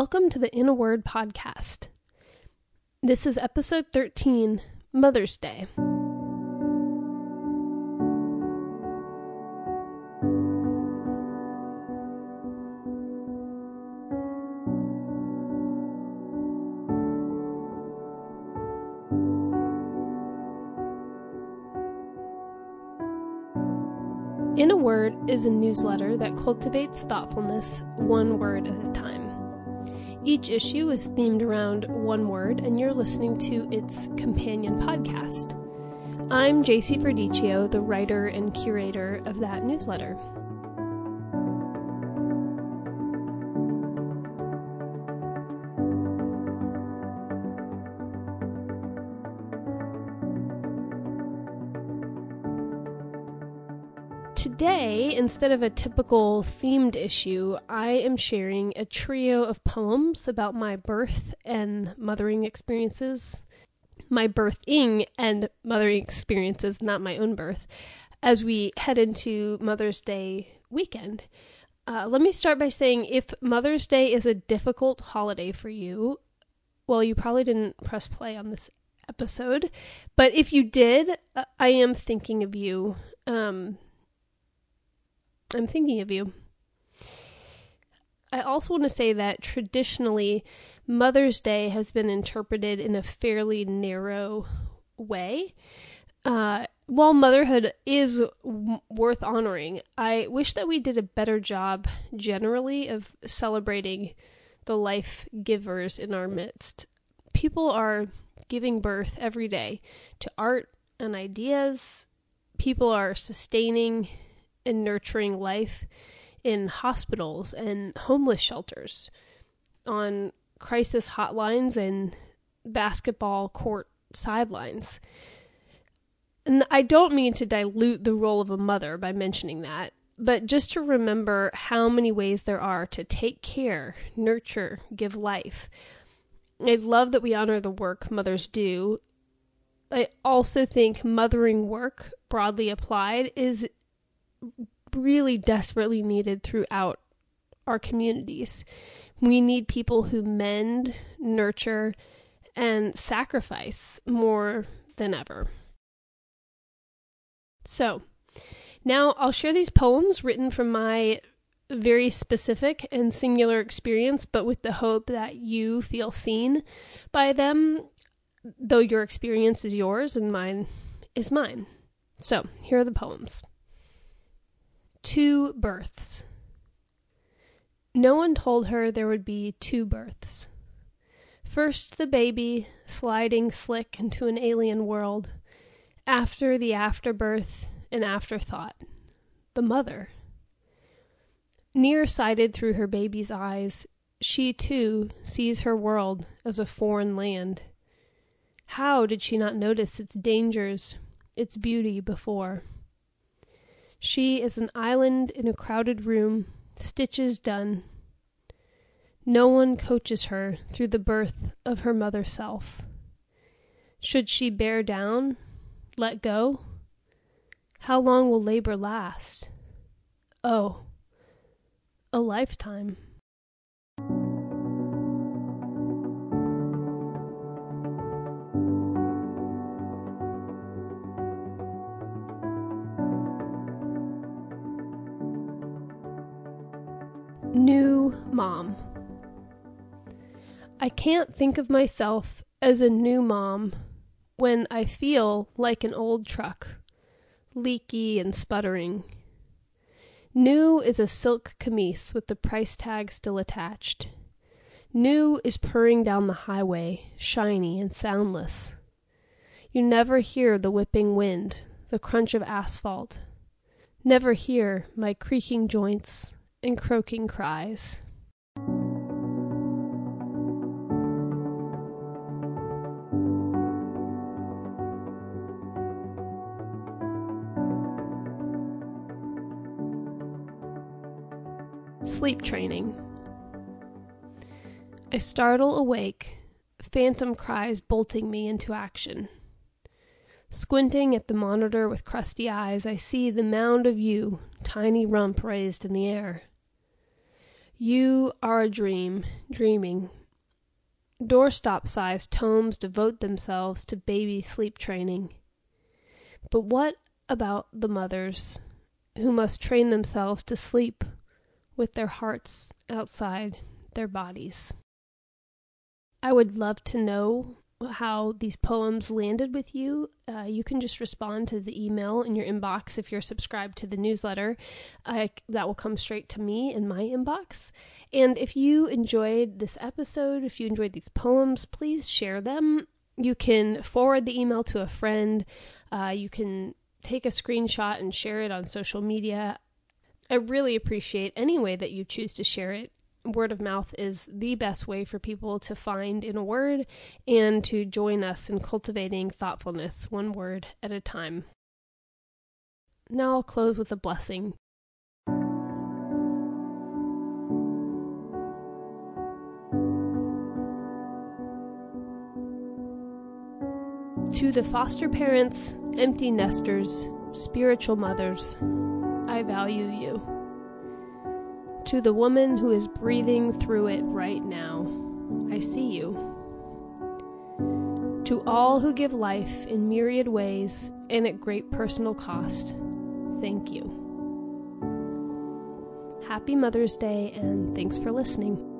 Welcome to the In a Word podcast. This is episode 13, Mother's Day. In a Word is a newsletter that cultivates thoughtfulness one word at a time. Each issue is themed around one word, and you're listening to its companion podcast. I'm Jacey Verdicchio, the writer and curator of that newsletter. Today, instead of a typical themed issue, I am sharing a trio of poems about my birth and mothering experiences. My birthing and mothering experiences, not my own birth, as we head into Mother's Day weekend. Uh, let me start by saying if Mother's Day is a difficult holiday for you, well, you probably didn't press play on this episode, but if you did, uh, I am thinking of you. Um, I'm thinking of you. I also want to say that traditionally, Mother's Day has been interpreted in a fairly narrow way. Uh, while motherhood is w- worth honoring, I wish that we did a better job generally of celebrating the life givers in our midst. People are giving birth every day to art and ideas. People are sustaining and nurturing life in hospitals and homeless shelters, on crisis hotlines and basketball court sidelines. And I don't mean to dilute the role of a mother by mentioning that, but just to remember how many ways there are to take care, nurture, give life. I love that we honor the work mothers do. I also think mothering work, broadly applied, is really desperately needed throughout our communities. We need people who mend, nurture, and sacrifice more than ever. So, now I'll share these poems written from my very specific and singular experience, but with the hope that you feel seen by them, though your experience is yours and mine is mine. So, here are the poems two births. No one told her there would be two births. First, the baby, sliding slick into an alien world. After the afterbirth, an afterthought. The mother. Near-sighted through her baby's eyes, she too sees her world as a foreign land. How did she not notice its dangers, its beauty before? She is an island in a crowded room, stitches done. No one coaches her through the birth of her mother self. Should she bear down, let go? How long will labor last? Oh, a lifetime. New mom. I can't think of myself as a new mom when I feel like an old truck, leaky and sputtering. New is a silk camise with the price tag still attached. New is purring down the highway, shiny and soundless. You never hear the whipping wind, the crunch of asphalt. Never hear my creaking joints, and croaking cries. Sleep training. I startle awake, phantom cries bolting me into action. Squinting at the monitor with crusty eyes, I see the mound of you, tiny rump raised in the air. You are a dream, dreaming. Doorstop sized tomes devote themselves to baby sleep training. But what about the mothers who must train themselves to sleep with their hearts outside their bodies? I would love to know how these poems landed with you, uh, you can just respond to the email in your inbox if you're subscribed to the newsletter. That will come straight to me in my inbox. And if you enjoyed this episode, if you enjoyed these poems, please share them. You can forward the email to a friend. Uh, you can take a screenshot and share it on social media. I really appreciate any way that you choose to share it word of mouth is the best way for people to find in a word and to join us in cultivating thoughtfulness one word at a time. Now I'll close with a blessing. To the foster parents, empty nesters, spiritual mothers, I value you to the woman who is breathing through it right now, I see you. To all who give life in myriad ways and at great personal cost, thank you. Happy Mother's Day and thanks for listening.